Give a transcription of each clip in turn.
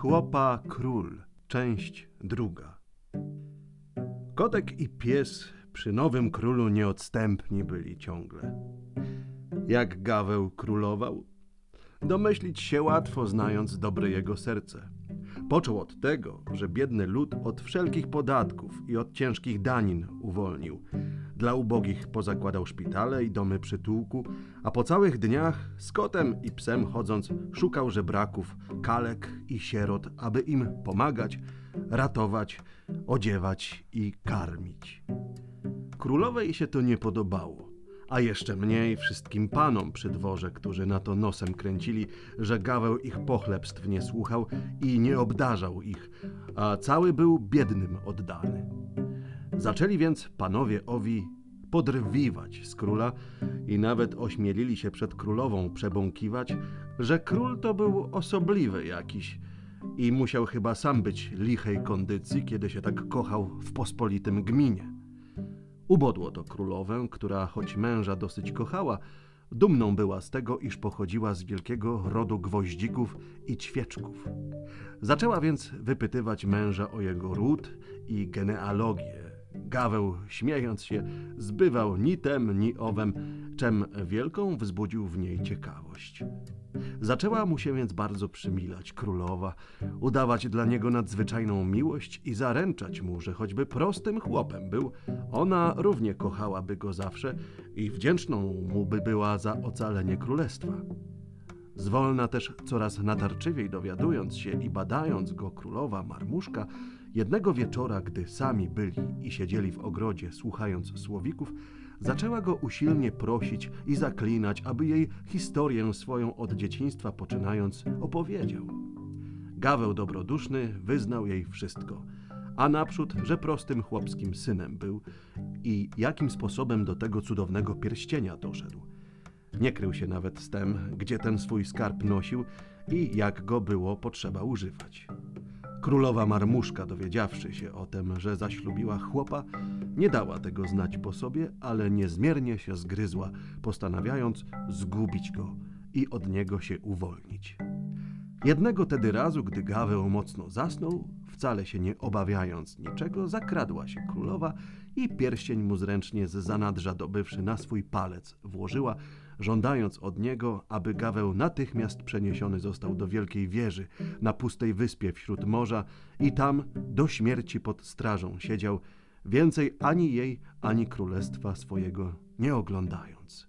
chłopa król, część druga. Kotek i pies przy nowym królu nieodstępni byli ciągle. Jak Gaweł królował? Domyślić się łatwo, znając dobre jego serce. Począł od tego, że biedny lud od wszelkich podatków i od ciężkich danin uwolnił. Dla ubogich pozakładał szpitale i domy przytułku, a po całych dniach z kotem i psem chodząc szukał żebraków, kalek i sierot, aby im pomagać, ratować, odziewać i karmić. Królowej się to nie podobało a jeszcze mniej wszystkim panom przy dworze, którzy na to nosem kręcili, że Gaweł ich pochlebstw nie słuchał i nie obdarzał ich, a cały był biednym oddany. Zaczęli więc panowie owi podrwiwać z króla i nawet ośmielili się przed królową przebąkiwać, że król to był osobliwy jakiś i musiał chyba sam być lichej kondycji, kiedy się tak kochał w pospolitym gminie. Ubodło to królowę, która choć męża dosyć kochała, dumną była z tego, iż pochodziła z wielkiego rodu gwoździków i ćwieczków. Zaczęła więc wypytywać męża o jego ród i genealogię. Gaweł, śmiejąc się, zbywał ni tem, ni owem, czem wielką wzbudził w niej ciekawość. Zaczęła mu się więc bardzo przymilać królowa, udawać dla niego nadzwyczajną miłość i zaręczać mu, że choćby prostym chłopem był, ona równie kochałaby go zawsze i wdzięczną mu by była za ocalenie królestwa. Zwolna też coraz natarczywiej dowiadując się i badając go królowa Marmuszka, jednego wieczora, gdy sami byli i siedzieli w ogrodzie słuchając słowików, zaczęła go usilnie prosić i zaklinać, aby jej historię swoją od dzieciństwa poczynając opowiedział. Gaweł dobroduszny wyznał jej wszystko, a naprzód, że prostym chłopskim synem był i jakim sposobem do tego cudownego pierścienia doszedł. Nie krył się nawet z tem, gdzie ten swój skarb nosił i jak go było potrzeba używać. Królowa Marmuszka, dowiedziawszy się o tym, że zaślubiła chłopa, nie dała tego znać po sobie, ale niezmiernie się zgryzła, postanawiając zgubić go i od niego się uwolnić. Jednego tedy razu, gdy Gaweł mocno zasnął, wcale się nie obawiając niczego, zakradła się królowa i pierścień mu zręcznie z zanadrza dobywszy na swój palec włożyła, żądając od niego, aby Gaweł natychmiast przeniesiony został do wielkiej wieży na pustej wyspie wśród morza i tam do śmierci pod strażą siedział, więcej ani jej, ani królestwa swojego nie oglądając.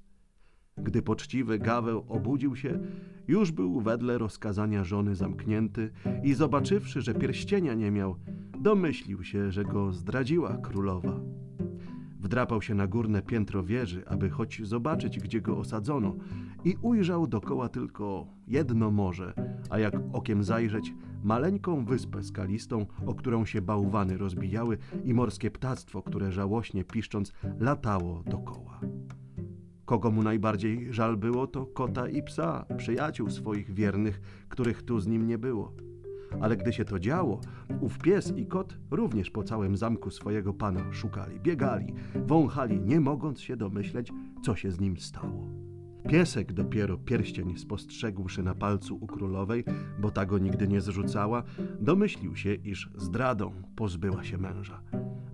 Gdy poczciwy Gaweł obudził się, już był wedle rozkazania żony zamknięty i zobaczywszy, że pierścienia nie miał, domyślił się, że go zdradziła królowa. Wdrapał się na górne piętro wieży, aby choć zobaczyć, gdzie go osadzono, i ujrzał dokoła tylko jedno morze, a jak okiem zajrzeć, maleńką wyspę skalistą, o którą się bałwany rozbijały i morskie ptactwo, które żałośnie piszcząc latało dokoła. Kogo mu najbardziej żal było, to kota i psa, przyjaciół swoich wiernych, których tu z nim nie było. Ale gdy się to działo, ów pies i kot również po całym zamku swojego pana szukali, biegali, wąchali, nie mogąc się domyśleć, co się z nim stało. Piesek dopiero pierścień spostrzegłszy na palcu u królowej, bo ta go nigdy nie zrzucała, domyślił się, iż zdradą pozbyła się męża.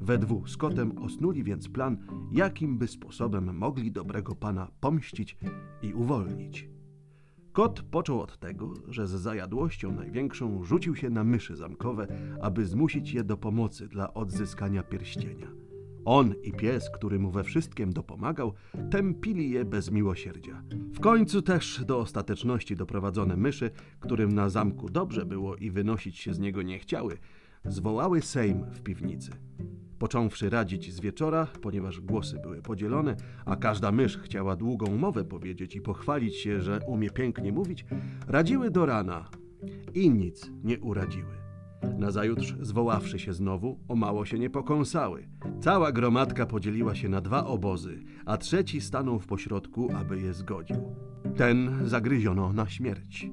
We dwóch z kotem osnuli więc plan, jakim by sposobem mogli dobrego pana pomścić i uwolnić. Kot począł od tego, że z zajadłością największą rzucił się na myszy zamkowe, aby zmusić je do pomocy dla odzyskania pierścienia. On i pies, który mu we wszystkim dopomagał, tępili je bez miłosierdzia. W końcu też do ostateczności doprowadzone myszy, którym na zamku dobrze było i wynosić się z niego nie chciały, zwołały sejm w piwnicy. Począwszy radzić z wieczora, ponieważ głosy były podzielone, a każda mysz chciała długą mowę powiedzieć i pochwalić się, że umie pięknie mówić, radziły do rana i nic nie uradziły. Nazajutrz, zwoławszy się znowu, o mało się nie pokąsały. Cała gromadka podzieliła się na dwa obozy, a trzeci stanął w pośrodku, aby je zgodził. Ten zagryziono na śmierć.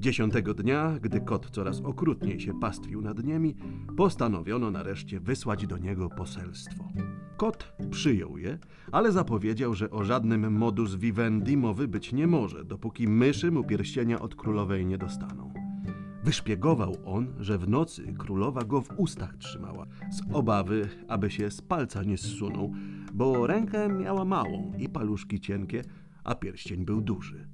Dziesiątego dnia, gdy kot coraz okrutniej się pastwił nad nimi, postanowiono nareszcie wysłać do niego poselstwo. Kot przyjął je, ale zapowiedział, że o żadnym modus vivendi mowy być nie może, dopóki myszy mu pierścienia od królowej nie dostaną. Wyszpiegował on, że w nocy królowa go w ustach trzymała, z obawy, aby się z palca nie zsunął, bo rękę miała małą i paluszki cienkie, a pierścień był duży.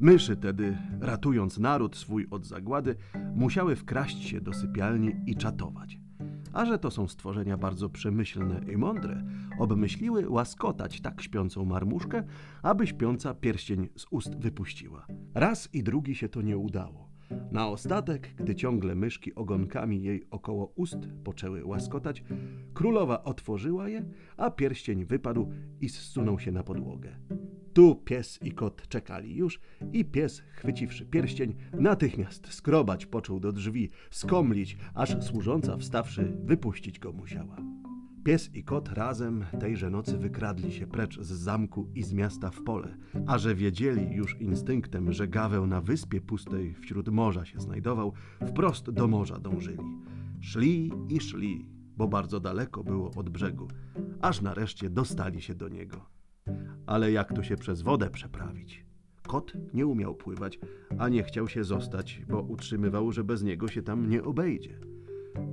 Myszy tedy, ratując naród swój od zagłady, musiały wkraść się do sypialni i czatować. A że to są stworzenia bardzo przemyślne i mądre, obmyśliły łaskotać tak śpiącą marmuszkę, aby śpiąca pierścień z ust wypuściła. Raz i drugi się to nie udało. Na ostatek, gdy ciągle myszki ogonkami jej około ust poczęły łaskotać, królowa otworzyła je, a pierścień wypadł i zsunął się na podłogę. Tu pies i kot czekali już i pies, chwyciwszy pierścień, natychmiast skrobać począł do drzwi, skomlić, aż służąca wstawszy wypuścić go musiała. Pies i kot razem tejże nocy wykradli się precz z zamku i z miasta w pole, a że wiedzieli już instynktem, że gaweł na wyspie pustej wśród morza się znajdował, wprost do morza dążyli. Szli i szli, bo bardzo daleko było od brzegu, aż nareszcie dostali się do niego. Ale jak tu się przez wodę przeprawić? Kot nie umiał pływać, a nie chciał się zostać, bo utrzymywał, że bez niego się tam nie obejdzie.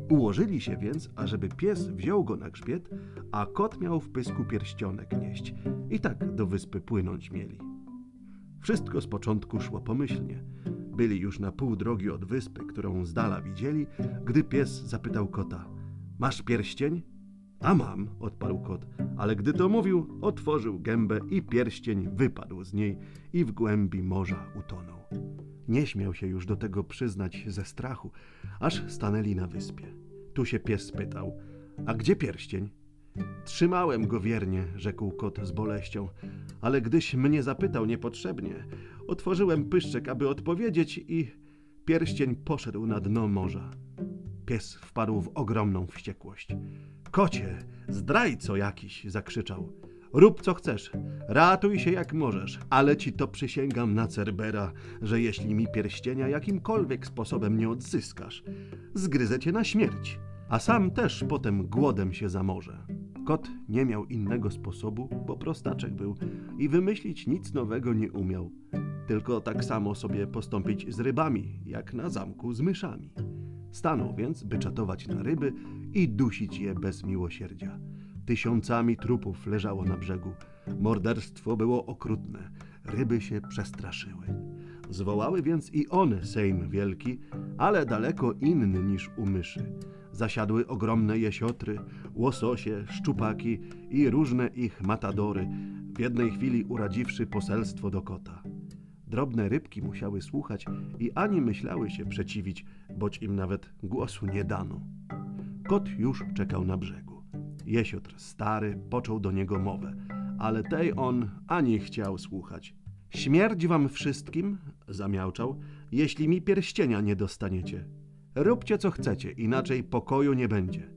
Ułożyli się więc, ażeby pies wziął go na grzbiet, a kot miał w pysku pierścionek nieść i tak do wyspy płynąć mieli. Wszystko z początku szło pomyślnie. Byli już na pół drogi od wyspy, którą z dala widzieli, gdy pies zapytał kota: Masz pierścień? A mam, odparł kot, ale gdy to mówił, otworzył gębę i pierścień wypadł z niej i w głębi morza utonął. Nie śmiał się już do tego przyznać ze strachu, aż stanęli na wyspie. Tu się pies spytał: A gdzie pierścień? Trzymałem go wiernie, rzekł kot z boleścią, ale gdyś mnie zapytał niepotrzebnie, otworzyłem pyszczek, aby odpowiedzieć, i pierścień poszedł na dno morza. Pies wpadł w ogromną wściekłość. Kocie, zdrajco jakiś, zakrzyczał. Rób co chcesz, ratuj się jak możesz, ale ci to przysięgam na Cerbera, że jeśli mi pierścienia jakimkolwiek sposobem nie odzyskasz, zgryzę cię na śmierć, a sam też potem głodem się zamorzę. Kot nie miał innego sposobu, bo prostaczek był i wymyślić nic nowego nie umiał, tylko tak samo sobie postąpić z rybami, jak na zamku z myszami. Stanął więc, by czatować na ryby i dusić je bez miłosierdzia. Tysiącami trupów leżało na brzegu. Morderstwo było okrutne. Ryby się przestraszyły. Zwołały więc i one sejm wielki, ale daleko inny niż u myszy. Zasiadły ogromne jesiotry, łososie, szczupaki i różne ich matadory, w jednej chwili uradziwszy poselstwo do kota. Drobne rybki musiały słuchać i ani myślały się przeciwić, boć im nawet głosu nie dano. Kot już czekał na brzegu. Jesiotr stary począł do niego mowę, ale tej on ani chciał słuchać. Śmierć wam wszystkim, zamiałczał, jeśli mi pierścienia nie dostaniecie. Róbcie co chcecie, inaczej pokoju nie będzie.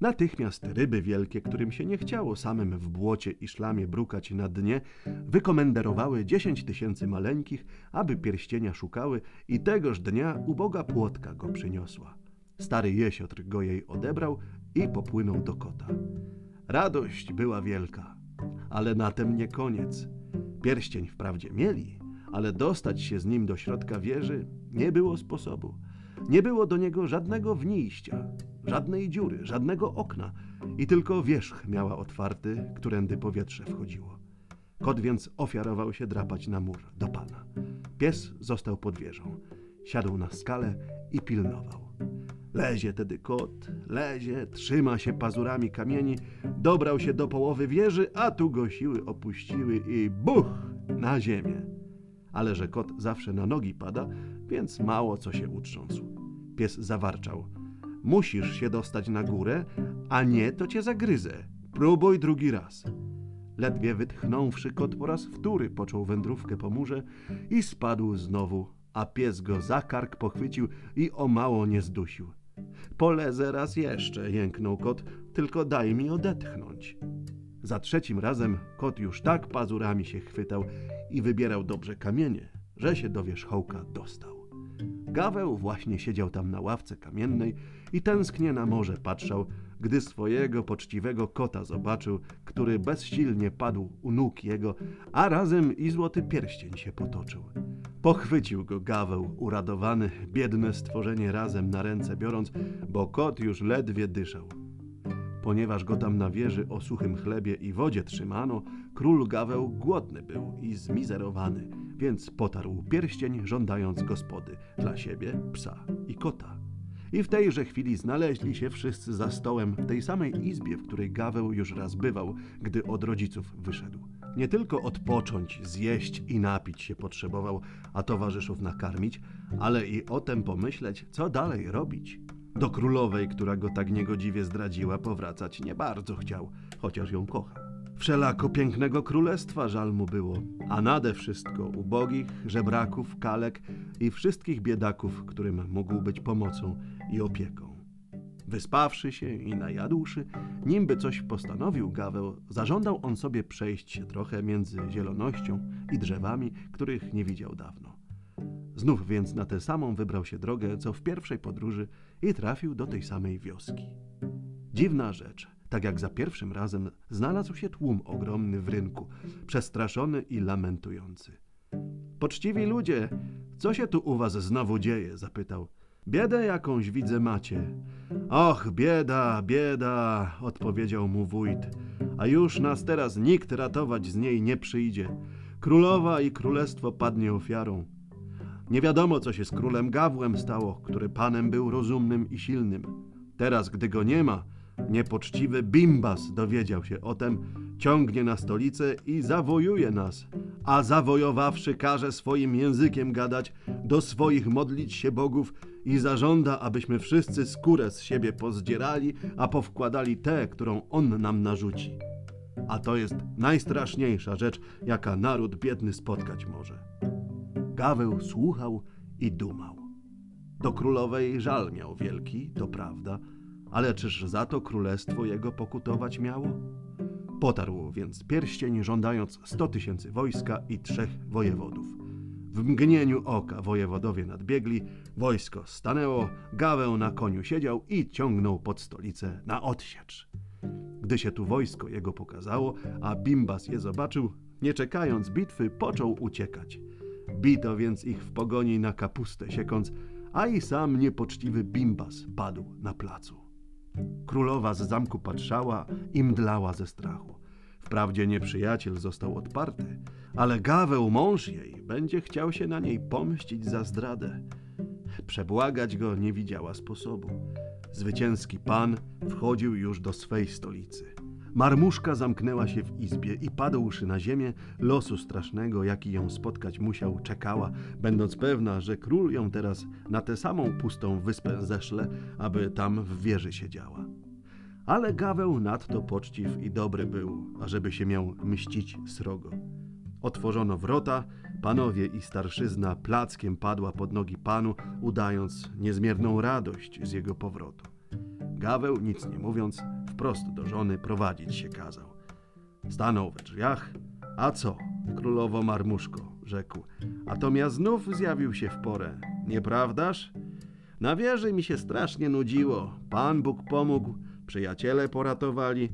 Natychmiast ryby wielkie, którym się nie chciało samym w błocie i szlamie brukać na dnie, wykomenderowały dziesięć tysięcy maleńkich, aby pierścienia szukały i tegoż dnia uboga płotka go przyniosła. Stary jesiotr go jej odebrał i popłynął do kota. Radość była wielka, ale na tem nie koniec. Pierścień wprawdzie mieli, ale dostać się z nim do środka wieży nie było sposobu. Nie było do niego żadnego wniejścia, żadnej dziury, żadnego okna i tylko wierzch miała otwarty, którędy powietrze wchodziło. Kot więc ofiarował się drapać na mur do pana. Pies został pod wieżą. Siadł na skalę i pilnował. Lezie tedy kot, lezie, trzyma się pazurami kamieni, dobrał się do połowy wieży, a tu go siły opuściły i buch na ziemię. Ale że kot zawsze na nogi pada, więc mało co się utrząsł. Pies zawarczał. Musisz się dostać na górę, a nie to cię zagryzę. Próbuj drugi raz. Ledwie wytchnąwszy, kot po raz wtóry począł wędrówkę po murze i spadł znowu, a pies go za kark pochwycił i o mało nie zdusił. Polezę raz jeszcze, jęknął kot, tylko daj mi odetchnąć. Za trzecim razem kot już tak pazurami się chwytał i wybierał dobrze kamienie, że się do wierzchołka dostał. Gaweł właśnie siedział tam na ławce kamiennej i tęsknie na morze patrzał, gdy swojego poczciwego kota zobaczył, który bezsilnie padł u nóg jego, a razem i złoty pierścień się potoczył. Pochwycił go Gaweł, uradowany, biedne stworzenie razem na ręce biorąc, bo kot już ledwie dyszał. Ponieważ go tam na wieży o suchym chlebie i wodzie trzymano, król Gaweł głodny był i zmizerowany, więc potarł pierścień, żądając gospody dla siebie, psa i kota. I w tejże chwili znaleźli się wszyscy za stołem w tej samej izbie, w której Gaweł już raz bywał, gdy od rodziców wyszedł. Nie tylko odpocząć, zjeść i napić się potrzebował, a towarzyszów nakarmić, ale i o tem pomyśleć, co dalej robić. Do królowej, która go tak niegodziwie zdradziła, powracać nie bardzo chciał, chociaż ją kochał. Wszelako pięknego królestwa żal mu było, a nade wszystko ubogich, żebraków, kalek i wszystkich biedaków, którym mógł być pomocą i opieką. Wyspawszy się i najadłszy, nimby coś postanowił Gaweł, zażądał on sobie przejść się trochę między zielonością i drzewami, których nie widział dawno. Znów więc na tę samą wybrał się drogę, co w pierwszej podróży i trafił do tej samej wioski. Dziwna rzecz, tak jak za pierwszym razem znalazł się tłum ogromny w rynku, przestraszony i lamentujący. Poczciwi ludzie, co się tu u was znowu dzieje? zapytał. Biedę jakąś widzę macie. Och, bieda, bieda, odpowiedział mu wójt. A już nas teraz nikt ratować z niej nie przyjdzie. Królowa i królestwo padnie ofiarą. Nie wiadomo, co się z królem Gawłem stało, który panem był rozumnym i silnym. Teraz, gdy go nie ma, niepoczciwy Bimbas dowiedział się o tem, ciągnie na stolicę i zawojuje nas, a zawojowawszy każe swoim językiem gadać, do swoich modlić się bogów i zażąda, abyśmy wszyscy skórę z siebie pozdzierali, a powkładali tę, którą on nam narzuci. A to jest najstraszniejsza rzecz, jaka naród biedny spotkać może. Gaweł słuchał i dumał. Do królowej żal miał wielki, to prawda, ale czyż za to królestwo jego pokutować miało? Potarł więc pierścień, żądając sto tysięcy wojska i trzech wojewodów. W mgnieniu oka wojewodowie nadbiegli, wojsko stanęło, Gaweł na koniu siedział i ciągnął pod stolicę na odsiecz. Gdy się tu wojsko jego pokazało, a Bimbas je zobaczył, nie czekając bitwy, począł uciekać. Bito więc ich w pogoni na kapustę siekąc, a i sam niepoczciwy Bimbas padł na placu. Królowa z zamku patrzała i mdlała ze strachu. Wprawdzie nieprzyjaciel został odparty, ale Gaweł, mąż jej, będzie chciał się na niej pomścić za zdradę. Przebłagać go nie widziała sposobu. Zwycięski pan wchodził już do swej stolicy. Marmuszka zamknęła się w izbie i padłszy na ziemię, losu strasznego, jaki ją spotkać musiał, czekała, będąc pewna, że król ją teraz na tę samą pustą wyspę zeszle, aby tam w wieży siedziała. Ale Gaweł nadto poczciw i dobry był, ażeby się miał mścić srogo. Otworzono wrota, panowie i starszyzna plackiem padła pod nogi panu, udając niezmierną radość z jego powrotu. Gaweł, nic nie mówiąc, wprost do żony prowadzić się kazał. Stanął we drzwiach. A co, królowo Marmuszko, rzekł. A to ja znów zjawił się w porę, nieprawdaż? Na wieży mi się strasznie nudziło. Pan Bóg pomógł, przyjaciele poratowali.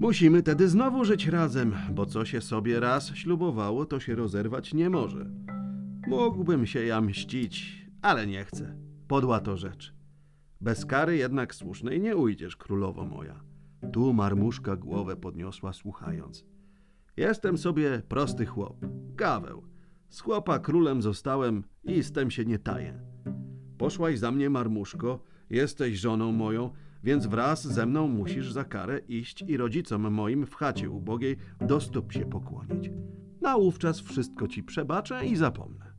Musimy tedy znowu żyć razem, bo co się sobie raz ślubowało, to się rozerwać nie może. Mógłbym się ja mścić, ale nie chcę. Podła to rzecz. Bez kary jednak słusznej nie ujdziesz, królowo moja. Tu marmuszka głowę podniosła, słuchając. Jestem sobie prosty chłop, gaweł. Z chłopa królem zostałem i z tem się nie taję. Poszłaś za mnie, marmuszko, jesteś żoną moją, więc wraz ze mną musisz za karę iść i rodzicom moim w chacie ubogiej do stóp się pokłonić. Naówczas wszystko ci przebaczę i zapomnę.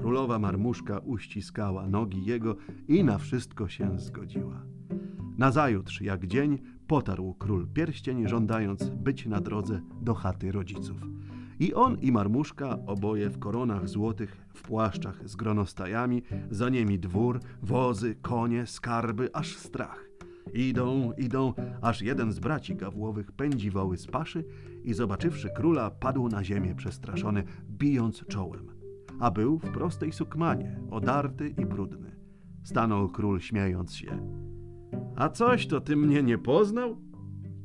Królowa marmuszka uściskała nogi jego i na wszystko się zgodziła. Nazajutrz, jak dzień, potarł król pierścień, żądając być na drodze do chaty rodziców. I on i marmuszka, oboje w koronach złotych, w płaszczach z gronostajami, za nimi dwór, wozy, konie, skarby, aż strach. Idą, idą, aż jeden z braci gawłowych pędzi woły z paszy i zobaczywszy króla, padł na ziemię przestraszony, bijąc czołem. A był w prostej sukmanie, odarty i brudny. Stanął król śmiejąc się. A coś to ty mnie nie poznał?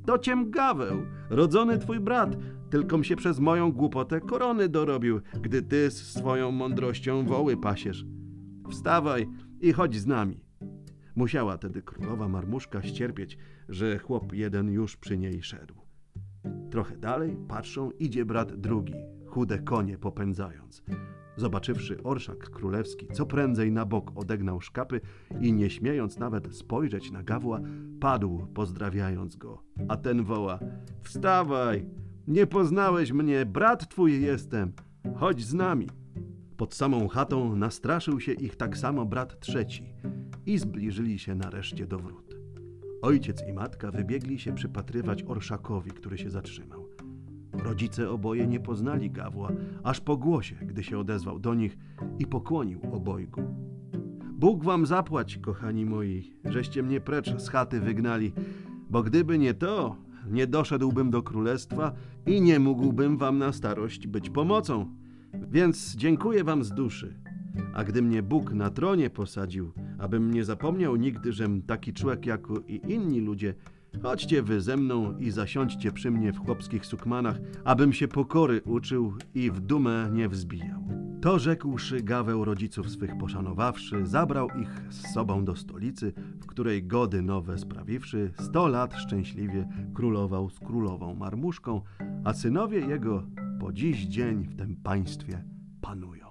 To ciem Gaweł, rodzony twój brat, tylkom się przez moją głupotę korony dorobił, gdy ty z swoją mądrością woły pasiesz. Wstawaj i chodź z nami. Musiała tedy królowa marmuszka ścierpieć, że chłop jeden już przy niej szedł. Trochę dalej, patrzą, idzie brat drugi, chude konie popędzając. Zobaczywszy orszak królewski, co prędzej na bok odegnał szkapy i nie śmiejąc nawet spojrzeć na gawła, padł, pozdrawiając go. A ten woła: Wstawaj! Nie poznałeś mnie, brat twój jestem. Chodź z nami. Pod samą chatą nastraszył się ich tak samo brat trzeci i zbliżyli się nareszcie do wrót. Ojciec i matka wybiegli się przypatrywać orszakowi, który się zatrzymał. Rodzice oboje nie poznali Gawła, aż po głosie, gdy się odezwał do nich i pokłonił obojgu. Bóg wam zapłać, kochani moi, żeście mnie precz z chaty wygnali, bo gdyby nie to, nie doszedłbym do królestwa i nie mógłbym wam na starość być pomocą. Więc dziękuję wam z duszy. A gdy mnie Bóg na tronie posadził, abym nie zapomniał nigdy, żem taki człowiek jak i inni ludzie, chodźcie wy ze mną i zasiądźcie przy mnie w chłopskich sukmanach, abym się pokory uczył i w dumę nie wzbijał. To rzekłszy Gaweł rodziców swych poszanowawszy, zabrał ich z sobą do stolicy, w której gody nowe sprawiwszy, sto lat szczęśliwie królował z królową marmuszką, a synowie jego po dziś dzień w tym państwie panują.